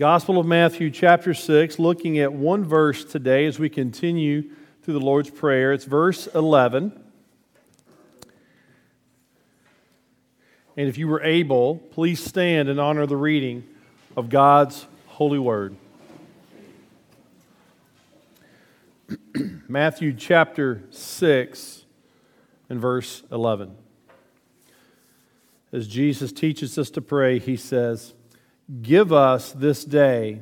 Gospel of Matthew, chapter 6, looking at one verse today as we continue through the Lord's Prayer. It's verse 11. And if you were able, please stand and honor the reading of God's holy word. Matthew chapter 6 and verse 11. As Jesus teaches us to pray, he says, Give us this day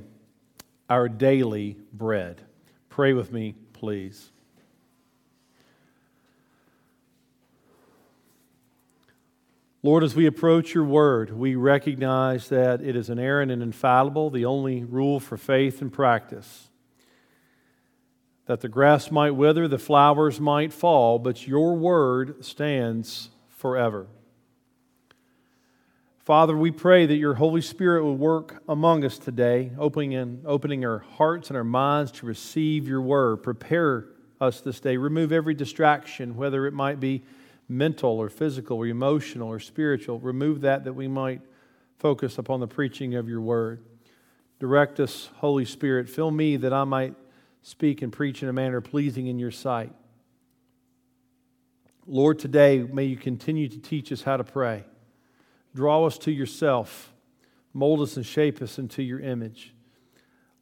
our daily bread. Pray with me, please. Lord, as we approach your word, we recognize that it is an inerrant and infallible, the only rule for faith and practice. That the grass might wither, the flowers might fall, but your word stands forever. Father, we pray that your Holy Spirit will work among us today, opening, and opening our hearts and our minds to receive your word. Prepare us this day. Remove every distraction, whether it might be mental or physical or emotional or spiritual. Remove that that we might focus upon the preaching of your word. Direct us, Holy Spirit. Fill me that I might speak and preach in a manner pleasing in your sight. Lord, today may you continue to teach us how to pray. Draw us to yourself. Mold us and shape us into your image.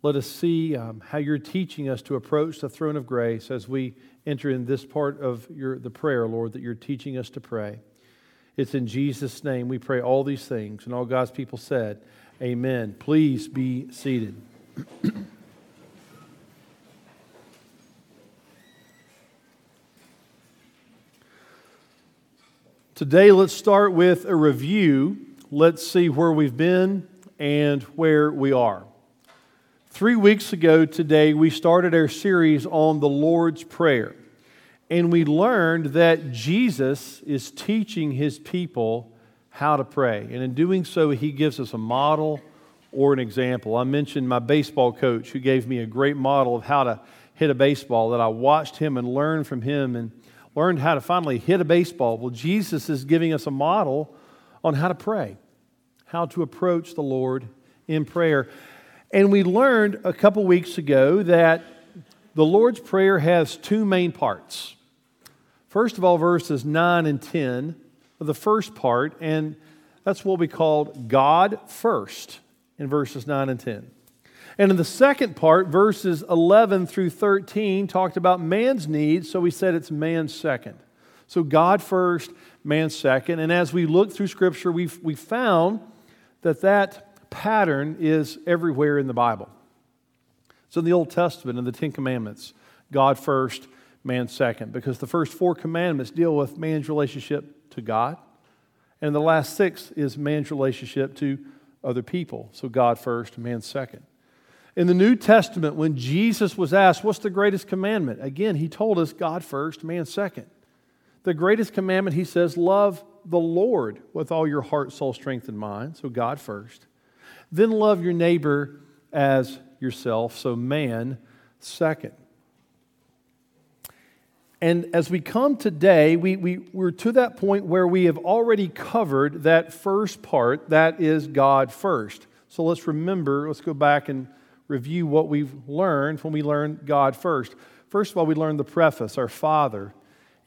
Let us see um, how you're teaching us to approach the throne of grace as we enter in this part of your, the prayer, Lord, that you're teaching us to pray. It's in Jesus' name we pray all these things. And all God's people said, Amen. Please be seated. Today, let's start with a review. Let's see where we've been and where we are. Three weeks ago today, we started our series on the Lord's Prayer, and we learned that Jesus is teaching his people how to pray. And in doing so, he gives us a model or an example. I mentioned my baseball coach who gave me a great model of how to hit a baseball that I watched him and learned from him. And learned how to finally hit a baseball. Well, Jesus is giving us a model on how to pray, how to approach the Lord in prayer. And we learned a couple weeks ago that the Lord's Prayer has two main parts. First of all, verses 9 and 10 are the first part, and that's what we called God first in verses 9 and 10. And in the second part, verses 11 through 13 talked about man's needs, so we said it's man second. So God first, man second. And as we look through Scripture, we've, we found that that pattern is everywhere in the Bible. So in the Old Testament, in the Ten Commandments, God first, man second, because the first four commandments deal with man's relationship to God, and the last six is man's relationship to other people. So God first, man second. In the New Testament, when Jesus was asked, What's the greatest commandment? Again, he told us God first, man second. The greatest commandment, he says, love the Lord with all your heart, soul, strength, and mind. So God first. Then love your neighbor as yourself. So man second. And as we come today, we, we, we're to that point where we have already covered that first part, that is God first. So let's remember, let's go back and review what we've learned when we learned God first. First of all, we learned the preface, our Father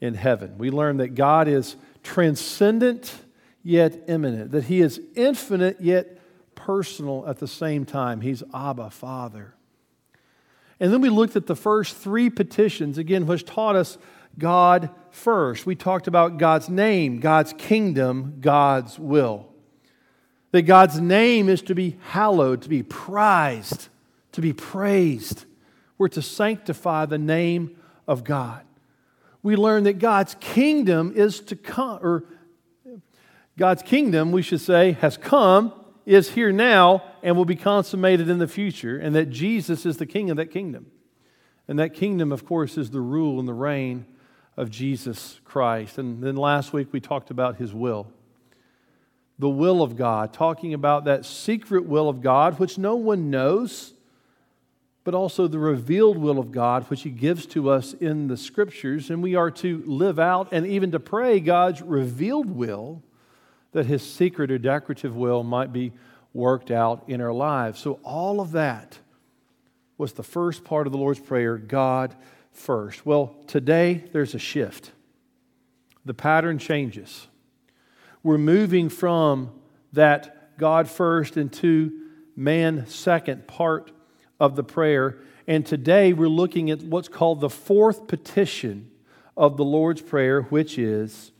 in heaven. We learned that God is transcendent yet immanent, that He is infinite yet personal at the same time. He's Abba, Father. And then we looked at the first three petitions, again, which taught us God first. We talked about God's name, God's kingdom, God's will. That God's name is to be hallowed, to be prized, to be praised. We're to sanctify the name of God. We learn that God's kingdom is to come, or God's kingdom, we should say, has come, is here now, and will be consummated in the future, and that Jesus is the king of that kingdom. And that kingdom, of course, is the rule and the reign of Jesus Christ. And then last week we talked about his will. The will of God, talking about that secret will of God, which no one knows but also the revealed will of God, which He gives to us in the Scriptures. And we are to live out and even to pray God's revealed will, that His secret or decretive will might be worked out in our lives. So, all of that was the first part of the Lord's Prayer God first. Well, today there's a shift. The pattern changes. We're moving from that God first into man second part of the prayer. And today we're looking at what's called the fourth petition of the Lord's Prayer, which is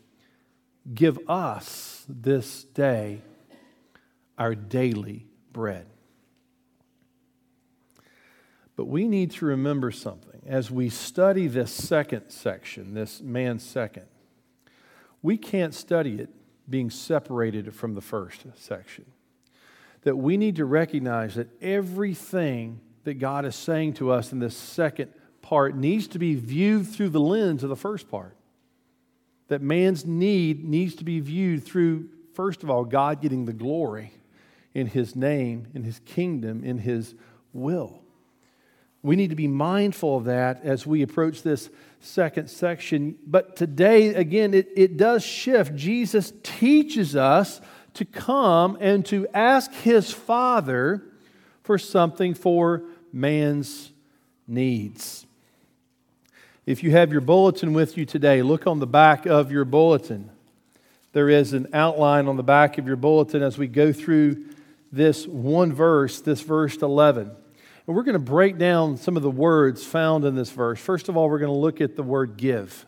Give us this day our daily bread. But we need to remember something as we study this second section, this man's second. We can't study it being separated from the first section. That we need to recognize that everything that God is saying to us in this second part needs to be viewed through the lens of the first part. That man's need needs to be viewed through, first of all, God getting the glory in his name, in his kingdom, in his will. We need to be mindful of that as we approach this second section. But today, again, it, it does shift. Jesus teaches us to come and to ask his Father for something for man's needs. If you have your bulletin with you today, look on the back of your bulletin. There is an outline on the back of your bulletin as we go through this one verse, this verse 11. And we're going to break down some of the words found in this verse. First of all, we're going to look at the word give.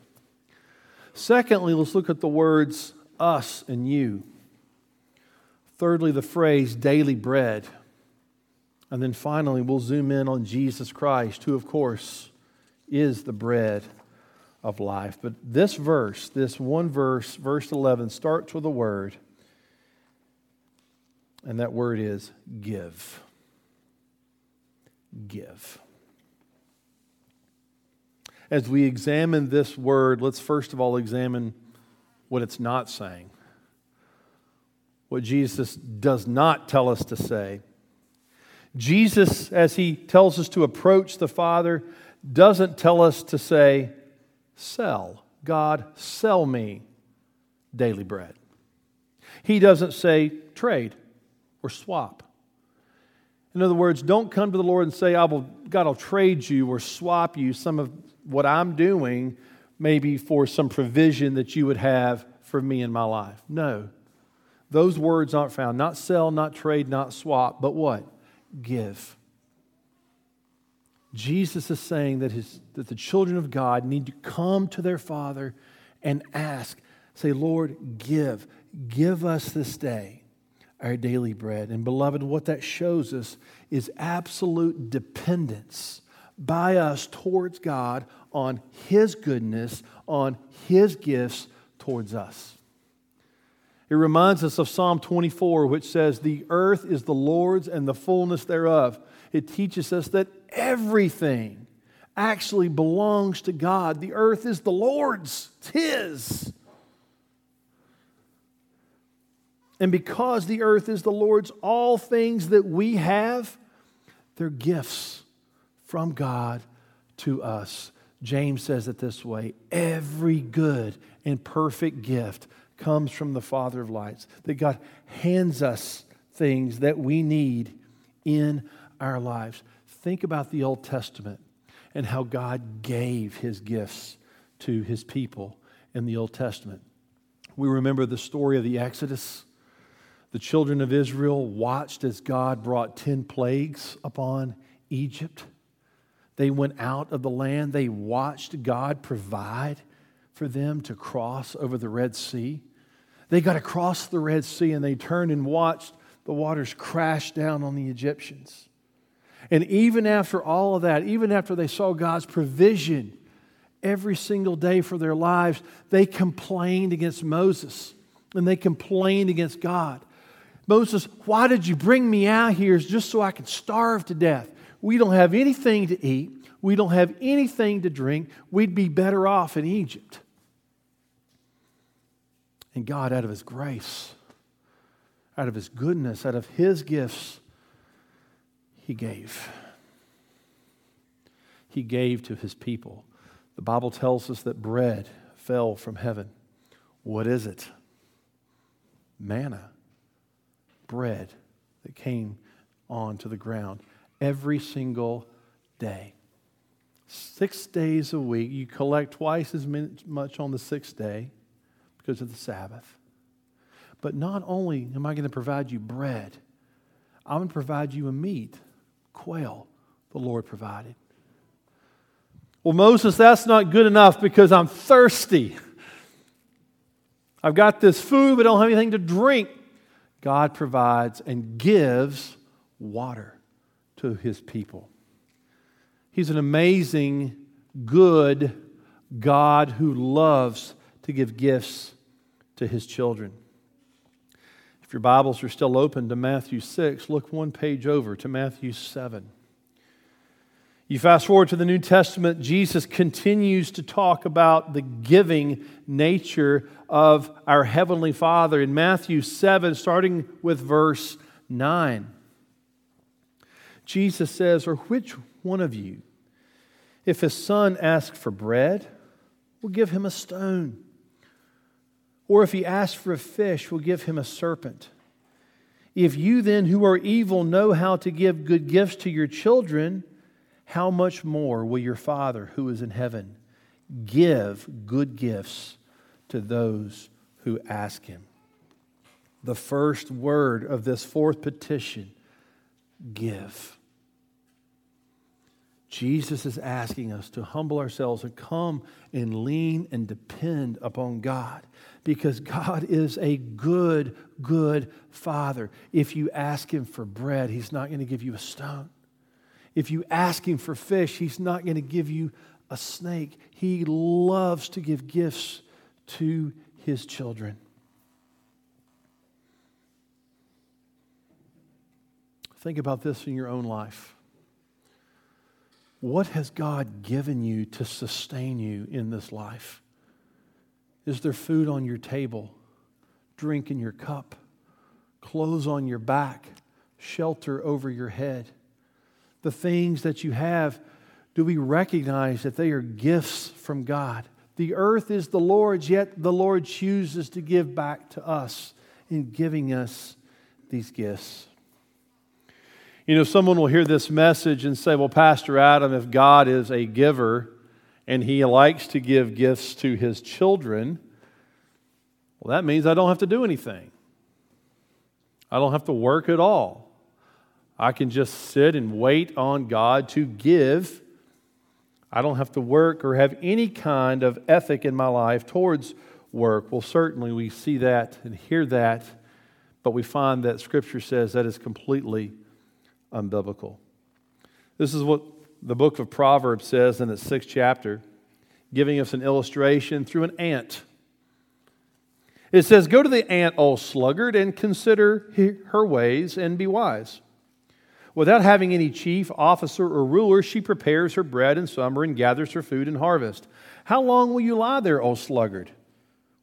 Secondly, let's look at the words us and you. Thirdly, the phrase daily bread. And then finally, we'll zoom in on Jesus Christ, who, of course, is the bread of life. But this verse, this one verse, verse 11, starts with a word, and that word is give give. As we examine this word, let's first of all examine what it's not saying. What Jesus does not tell us to say. Jesus, as he tells us to approach the Father, doesn't tell us to say, Sell. God, sell me daily bread. He doesn't say, Trade or swap. In other words, don't come to the Lord and say, I will, God will trade you or swap you some of what I'm doing, maybe for some provision that you would have for me in my life. No. Those words aren't found. Not sell, not trade, not swap, but what? Give. Jesus is saying that, his, that the children of God need to come to their Father and ask, say, Lord, give. Give us this day our daily bread. And beloved, what that shows us is absolute dependence by us towards God on His goodness, on His gifts towards us. It reminds us of Psalm 24, which says, The earth is the Lord's and the fullness thereof. It teaches us that everything actually belongs to God. The earth is the Lord's, it's His. And because the earth is the Lord's, all things that we have, they're gifts from God to us. James says it this way every good and perfect gift comes from the Father of lights. That God hands us things that we need in our lives. Think about the Old Testament and how God gave his gifts to his people in the Old Testament. We remember the story of the Exodus the children of Israel watched as God brought 10 plagues upon Egypt. They went out of the land. They watched God provide for them to cross over the Red Sea. They got across the Red Sea and they turned and watched the waters crash down on the Egyptians. And even after all of that, even after they saw God's provision every single day for their lives, they complained against Moses and they complained against God. Moses, why did you bring me out here just so I could starve to death? We don't have anything to eat. We don't have anything to drink. We'd be better off in Egypt. And God, out of His grace, out of His goodness, out of His gifts, He gave. He gave to His people. The Bible tells us that bread fell from heaven. What is it? Manna bread that came onto the ground every single day. Six days a week. You collect twice as much on the sixth day because of the Sabbath. But not only am I going to provide you bread, I'm going to provide you a meat, quail, the Lord provided. Well, Moses, that's not good enough because I'm thirsty. I've got this food, but I don't have anything to drink. God provides and gives water to his people. He's an amazing, good God who loves to give gifts to his children. If your Bibles are still open to Matthew 6, look one page over to Matthew 7. You fast forward to the New Testament, Jesus continues to talk about the giving nature of our Heavenly Father in Matthew 7, starting with verse 9. Jesus says, Or which one of you, if his son asks for bread, will give him a stone? Or if he asks for a fish, will give him a serpent? If you then, who are evil, know how to give good gifts to your children, how much more will your Father who is in heaven give good gifts to those who ask him? The first word of this fourth petition give. Jesus is asking us to humble ourselves and come and lean and depend upon God because God is a good, good Father. If you ask Him for bread, He's not going to give you a stone. If you ask Him for fish, He's not going to give you a snake. He loves to give gifts to His children. Think about this in your own life. What has God given you to sustain you in this life? Is there food on your table, drink in your cup, clothes on your back, shelter over your head? the things that you have, do we recognize that they are gifts from God? The earth is the Lord's, yet the Lord chooses to give back to us in giving us these gifts. You know, someone will hear this message and say, Well, Pastor Adam, if God is a giver and he likes to give gifts to his children, well, that means I don't have to do anything. I don't have to work at all. I can just sit and wait on God to give. I don't have to work or have any kind of ethic in my life towards work. Well, certainly we see that and hear that, but we find that Scripture says that is completely unbiblical. This is what the book of Proverbs says in its sixth chapter, giving us an illustration through an ant. It says, Go to the ant, O sluggard, and consider her ways and be wise. Without having any chief, officer, or ruler, she prepares her bread in summer and gathers her food in harvest. How long will you lie there, O sluggard?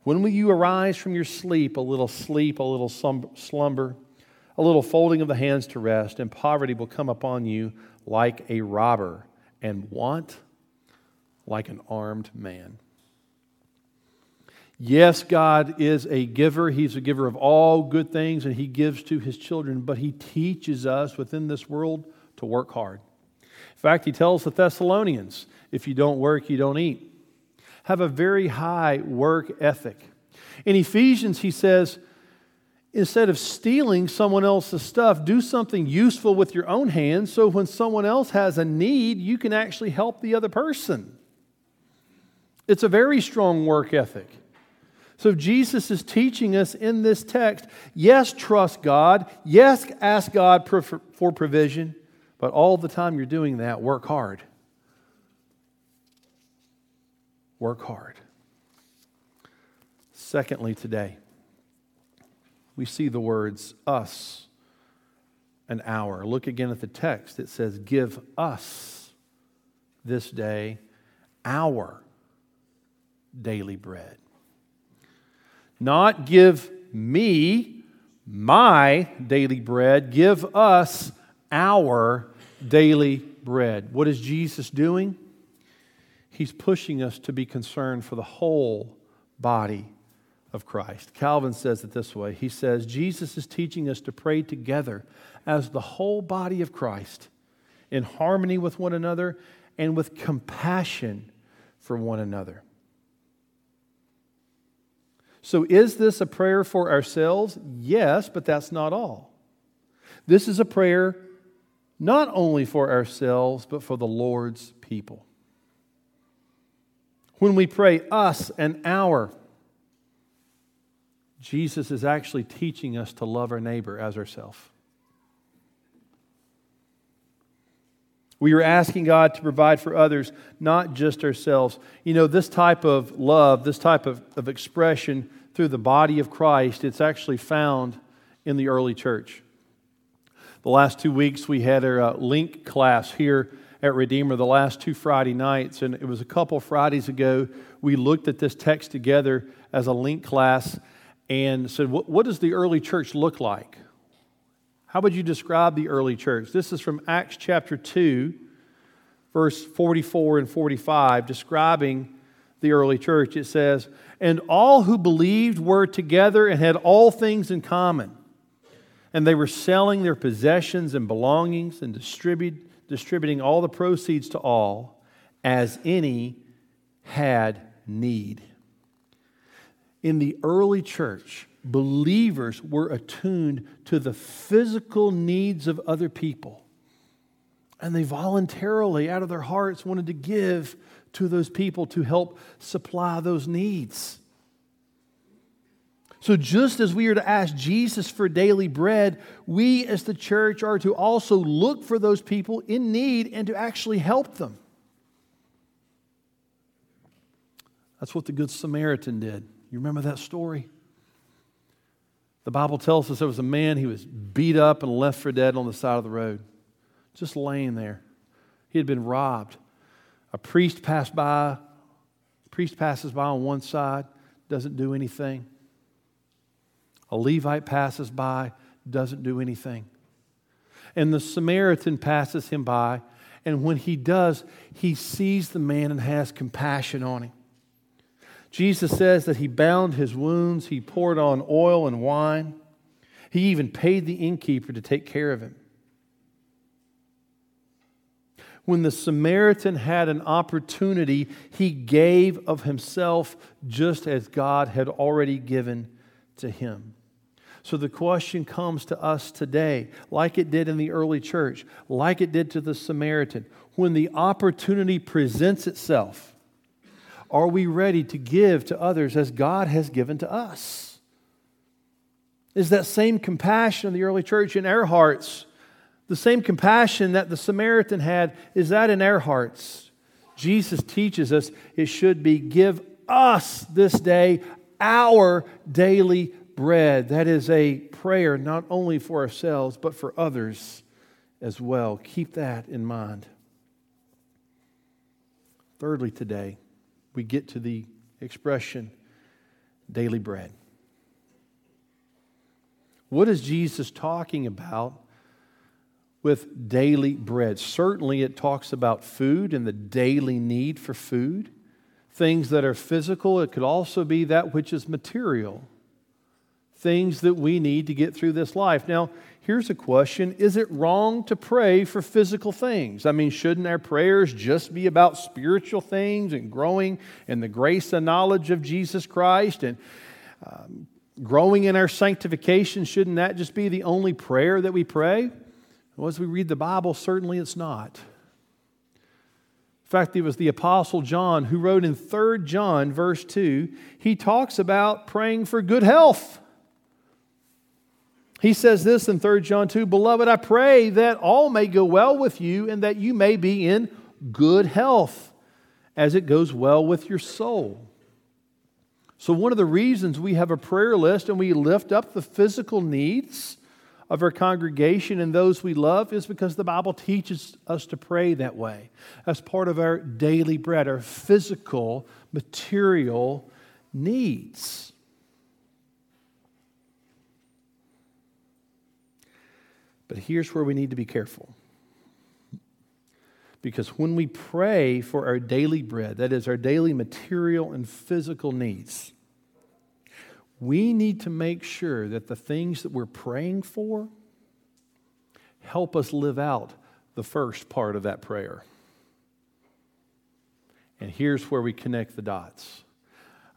When will you arise from your sleep? A little sleep, a little slumber, a little folding of the hands to rest, and poverty will come upon you like a robber, and want like an armed man. Yes, God is a giver. He's a giver of all good things, and He gives to His children, but He teaches us within this world to work hard. In fact, He tells the Thessalonians if you don't work, you don't eat. Have a very high work ethic. In Ephesians, He says, instead of stealing someone else's stuff, do something useful with your own hands so when someone else has a need, you can actually help the other person. It's a very strong work ethic. So Jesus is teaching us in this text yes, trust God. Yes, ask God for provision. But all the time you're doing that, work hard. Work hard. Secondly, today, we see the words us and our. Look again at the text. It says, Give us this day our daily bread. Not give me my daily bread, give us our daily bread. What is Jesus doing? He's pushing us to be concerned for the whole body of Christ. Calvin says it this way He says, Jesus is teaching us to pray together as the whole body of Christ in harmony with one another and with compassion for one another. So, is this a prayer for ourselves? Yes, but that's not all. This is a prayer not only for ourselves, but for the Lord's people. When we pray us and our, Jesus is actually teaching us to love our neighbor as ourselves. We are asking God to provide for others, not just ourselves. You know, this type of love, this type of, of expression through the body of Christ, it's actually found in the early church. The last two weeks, we had our uh, link class here at Redeemer, the last two Friday nights, and it was a couple Fridays ago. We looked at this text together as a link class and said, What, what does the early church look like? How would you describe the early church? This is from Acts chapter 2, verse 44 and 45, describing the early church. It says, And all who believed were together and had all things in common. And they were selling their possessions and belongings and distribute, distributing all the proceeds to all as any had need. In the early church, believers were attuned to the physical needs of other people. And they voluntarily, out of their hearts, wanted to give to those people to help supply those needs. So, just as we are to ask Jesus for daily bread, we as the church are to also look for those people in need and to actually help them. That's what the Good Samaritan did. You remember that story? The Bible tells us there was a man, he was beat up and left for dead on the side of the road, just laying there. He had been robbed. A priest passed by, priest passes by on one side, doesn't do anything. A Levite passes by, doesn't do anything. And the Samaritan passes him by, and when he does, he sees the man and has compassion on him. Jesus says that he bound his wounds, he poured on oil and wine. He even paid the innkeeper to take care of him. When the Samaritan had an opportunity, he gave of himself just as God had already given to him. So the question comes to us today, like it did in the early church, like it did to the Samaritan. When the opportunity presents itself, are we ready to give to others as God has given to us? Is that same compassion of the early church in our hearts, the same compassion that the Samaritan had, is that in our hearts? Jesus teaches us it should be give us this day our daily bread. That is a prayer not only for ourselves, but for others as well. Keep that in mind. Thirdly, today, we get to the expression daily bread. What is Jesus talking about with daily bread? Certainly, it talks about food and the daily need for food, things that are physical. It could also be that which is material, things that we need to get through this life. Now, here's a question Is it wrong to pray for physical things? I mean, shouldn't our prayers just be about spiritual things and growing in the grace and knowledge of Jesus Christ and um, growing in our sanctification? Shouldn't that just be the only prayer that we pray? Well, as we read the Bible, certainly it's not. In fact, it was the Apostle John who wrote in 3 John, verse 2, he talks about praying for good health. He says this in 3 John 2 Beloved, I pray that all may go well with you and that you may be in good health as it goes well with your soul. So, one of the reasons we have a prayer list and we lift up the physical needs of our congregation and those we love is because the Bible teaches us to pray that way as part of our daily bread, our physical, material needs. But here's where we need to be careful. Because when we pray for our daily bread, that is, our daily material and physical needs, we need to make sure that the things that we're praying for help us live out the first part of that prayer. And here's where we connect the dots.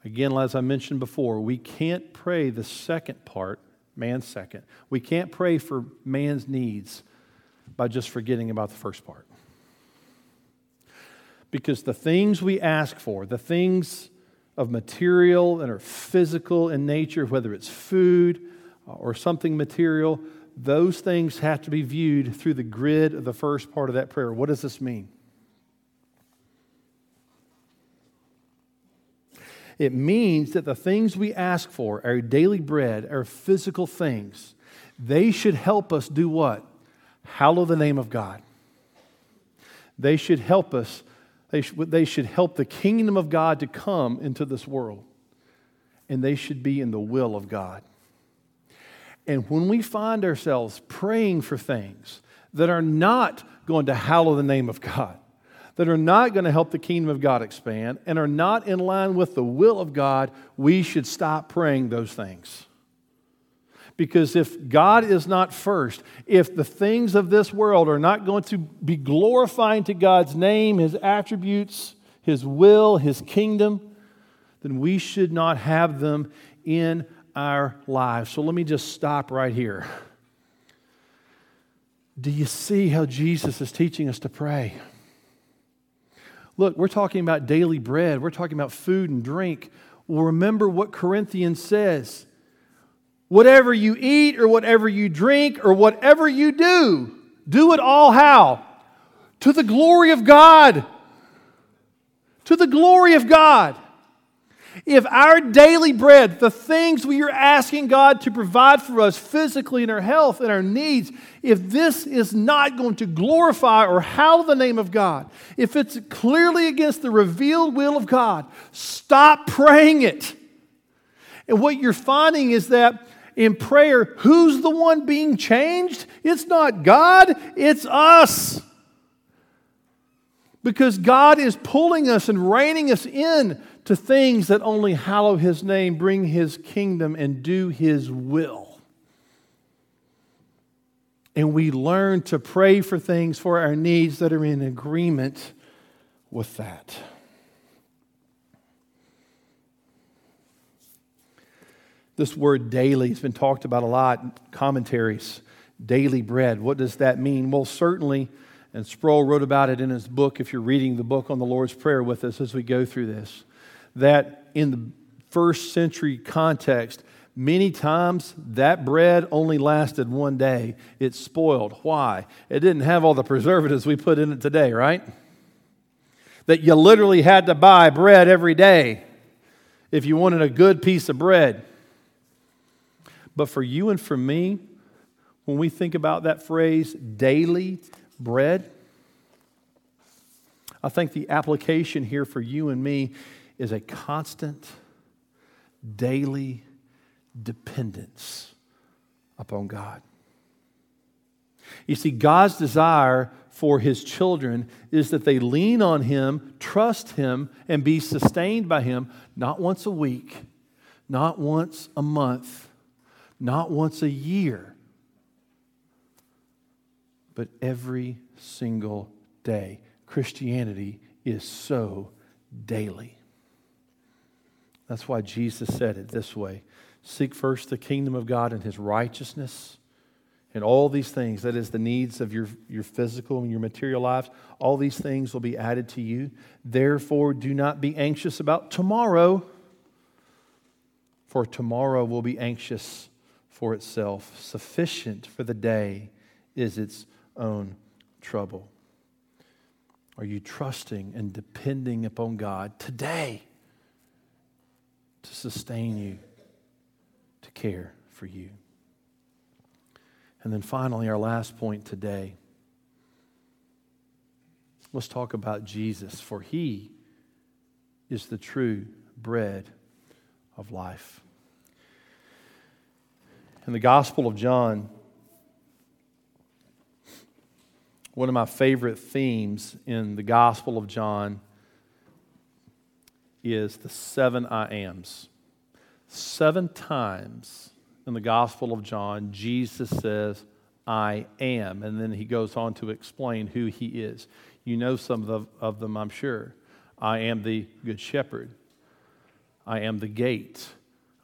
Again, as I mentioned before, we can't pray the second part, man's second. We can't pray for man's needs by just forgetting about the first part. Because the things we ask for, the things of material and are physical in nature, whether it's food or something material, those things have to be viewed through the grid of the first part of that prayer. What does this mean? It means that the things we ask for, our daily bread, our physical things, they should help us do what? Hallow the name of God. They should help us, they should, they should help the kingdom of God to come into this world. And they should be in the will of God. And when we find ourselves praying for things that are not going to hallow the name of God, that are not going to help the kingdom of God expand, and are not in line with the will of God, we should stop praying those things. Because if God is not first, if the things of this world are not going to be glorifying to God's name, His attributes, His will, His kingdom, then we should not have them in our lives. So let me just stop right here. Do you see how Jesus is teaching us to pray? Look, we're talking about daily bread, we're talking about food and drink. Well, remember what Corinthians says whatever you eat or whatever you drink or whatever you do, do it all how? To the glory of God. To the glory of God. If our daily bread, the things we are asking God to provide for us physically in our health and our needs, if this is not going to glorify or hallow the name of God, if it's clearly against the revealed will of God, stop praying it. And what you're finding is that in prayer, who's the one being changed? It's not God, it's us. Because God is pulling us and reining us in to things that only hallow His name, bring His kingdom, and do His will. And we learn to pray for things for our needs that are in agreement with that. This word daily has been talked about a lot in commentaries. Daily bread. What does that mean? Well, certainly, and Sproul wrote about it in his book, if you're reading the book on the Lord's Prayer with us as we go through this that in the first century context, many times that bread only lasted one day. It spoiled. Why? It didn't have all the preservatives we put in it today, right? That you literally had to buy bread every day if you wanted a good piece of bread. But for you and for me, when we think about that phrase, daily bread, I think the application here for you and me is a constant, daily dependence upon God. You see, God's desire for his children is that they lean on him, trust him, and be sustained by him not once a week, not once a month, not once a year, but every single day. Christianity is so daily. That's why Jesus said it this way Seek first the kingdom of God and his righteousness, and all these things, that is, the needs of your, your physical and your material lives, all these things will be added to you. Therefore, do not be anxious about tomorrow, for tomorrow will be anxious for itself. Sufficient for the day is its own trouble. Are you trusting and depending upon God today? To sustain you, to care for you. And then finally, our last point today. Let's talk about Jesus, for he is the true bread of life. In the Gospel of John, one of my favorite themes in the Gospel of John is the seven I ams. Seven times in the Gospel of John, Jesus says, I am. And then he goes on to explain who he is. You know some of, of them, I'm sure. I am the Good Shepherd. I am the gate.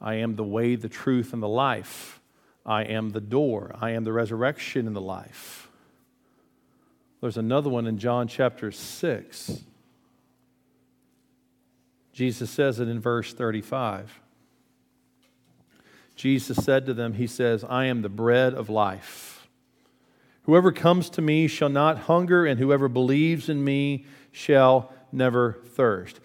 I am the way, the truth, and the life. I am the door. I am the resurrection and the life. There's another one in John chapter 6. Jesus says it in verse 35. Jesus said to them, He says, I am the bread of life. Whoever comes to me shall not hunger, and whoever believes in me shall never thirst.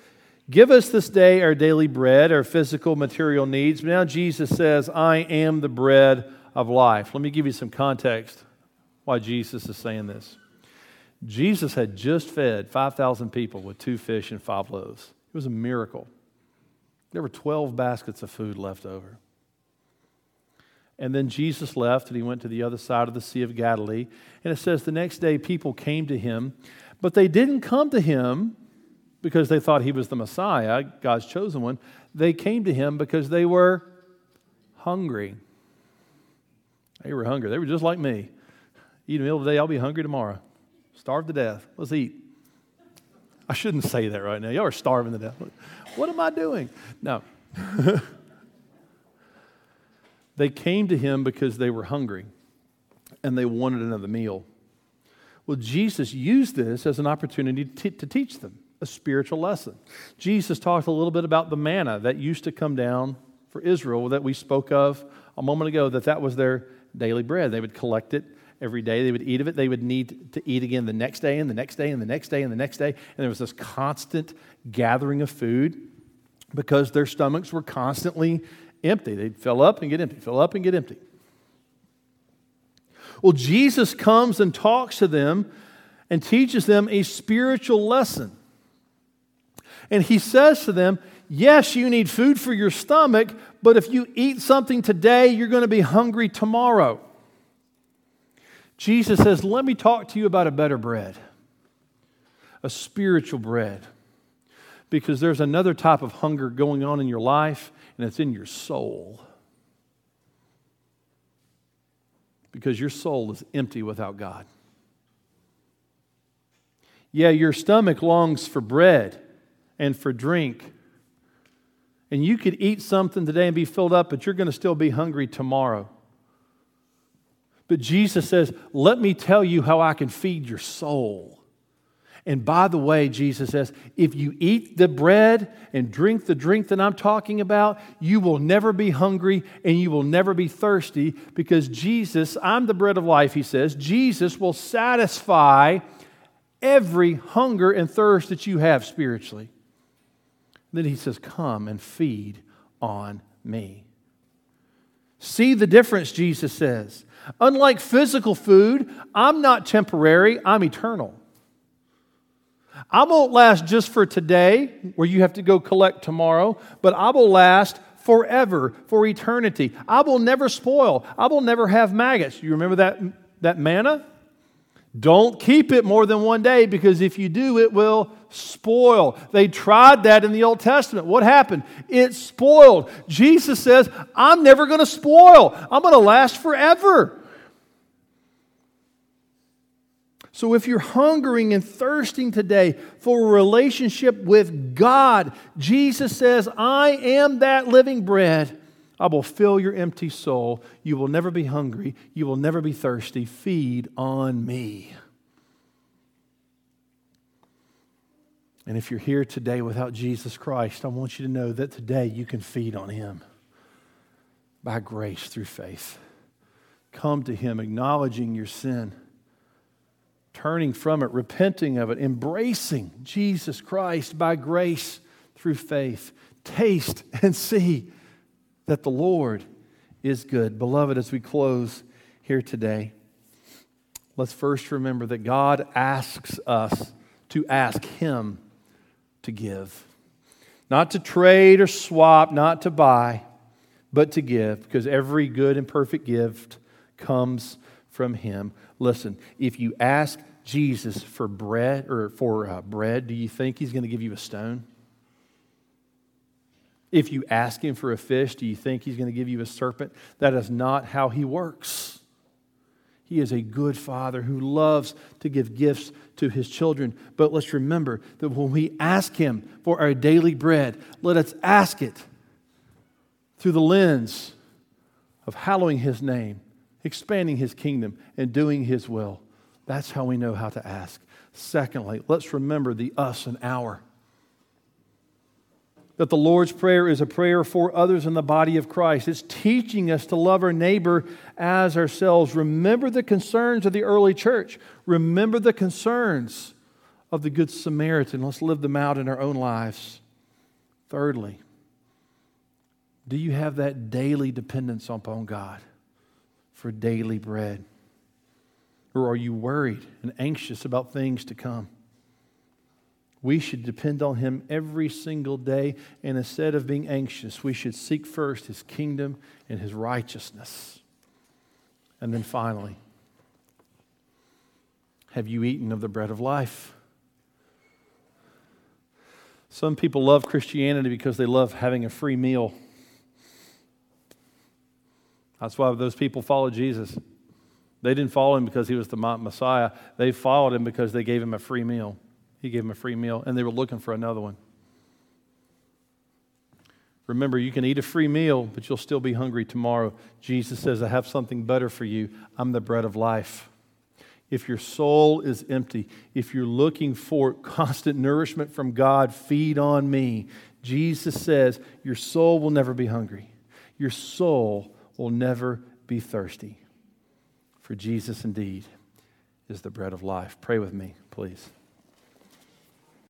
Give us this day our daily bread, our physical, material needs. But now Jesus says, I am the bread of life. Let me give you some context why Jesus is saying this. Jesus had just fed 5,000 people with two fish and five loaves. It was a miracle. There were 12 baskets of food left over. And then Jesus left and he went to the other side of the Sea of Galilee. And it says the next day people came to him, but they didn't come to him because they thought he was the Messiah, God's chosen one. They came to him because they were hungry. They were hungry. They were just like me. Eat a meal today, I'll be hungry tomorrow. Starve to death. Let's eat. I shouldn't say that right now. Y'all are starving to death. What am I doing? No. they came to him because they were hungry and they wanted another meal. Well, Jesus used this as an opportunity to, to teach them a spiritual lesson. Jesus talked a little bit about the manna that used to come down for Israel that we spoke of a moment ago, that that was their daily bread. They would collect it every day. They would eat of it. They would need to eat again the next day and the next day and the next day and the next day. And there was this constant gathering of food because their stomachs were constantly empty. They'd fill up and get empty, fill up and get empty. Well, Jesus comes and talks to them and teaches them a spiritual lesson. And he says to them, Yes, you need food for your stomach, but if you eat something today, you're going to be hungry tomorrow. Jesus says, Let me talk to you about a better bread, a spiritual bread. Because there's another type of hunger going on in your life, and it's in your soul. Because your soul is empty without God. Yeah, your stomach longs for bread and for drink. And you could eat something today and be filled up, but you're going to still be hungry tomorrow. But Jesus says, Let me tell you how I can feed your soul. And by the way, Jesus says, if you eat the bread and drink the drink that I'm talking about, you will never be hungry and you will never be thirsty because Jesus, I'm the bread of life, he says, Jesus will satisfy every hunger and thirst that you have spiritually. Then he says, Come and feed on me. See the difference, Jesus says. Unlike physical food, I'm not temporary, I'm eternal. I won't last just for today, where you have to go collect tomorrow, but I will last forever, for eternity. I will never spoil. I will never have maggots. You remember that, that manna? Don't keep it more than one day because if you do, it will spoil. They tried that in the Old Testament. What happened? It spoiled. Jesus says, I'm never going to spoil, I'm going to last forever. So, if you're hungering and thirsting today for a relationship with God, Jesus says, I am that living bread. I will fill your empty soul. You will never be hungry. You will never be thirsty. Feed on me. And if you're here today without Jesus Christ, I want you to know that today you can feed on Him by grace through faith. Come to Him, acknowledging your sin, turning from it, repenting of it, embracing Jesus Christ by grace through faith. Taste and see that the Lord is good. Beloved, as we close here today, let's first remember that God asks us to ask Him to give. Not to trade or swap, not to buy, but to give, because every good and perfect gift comes from Him. Listen, if you ask Jesus for bread or for uh, bread, do you think He's going to give you a stone? If you ask him for a fish, do you think he's going to give you a serpent? That is not how he works. He is a good father who loves to give gifts to his children. But let's remember that when we ask him for our daily bread, let us ask it through the lens of hallowing his name, expanding his kingdom, and doing his will. That's how we know how to ask. Secondly, let's remember the us and our that the Lord's Prayer is a prayer for others in the body of Christ. It's teaching us to love our neighbor as ourselves. Remember the concerns of the early church. Remember the concerns of the Good Samaritan. Let's live them out in our own lives. Thirdly, do you have that daily dependence upon God for daily bread? Or are you worried and anxious about things to come? We should depend on Him every single day. And instead of being anxious, we should seek first His kingdom and His righteousness. And then finally, have you eaten of the bread of life? Some people love Christianity because they love having a free meal. That's why those people followed Jesus. They didn't follow him because he was the Messiah. They followed him because they gave him a free meal. He gave them a free meal, and they were looking for another one. Remember, you can eat a free meal, but you'll still be hungry tomorrow. Jesus says, I have something better for you. I'm the bread of life. If your soul is empty, if you're looking for constant nourishment from God, feed on me. Jesus says, Your soul will never be hungry. Your soul will never be thirsty. For Jesus indeed is the bread of life. Pray with me, please.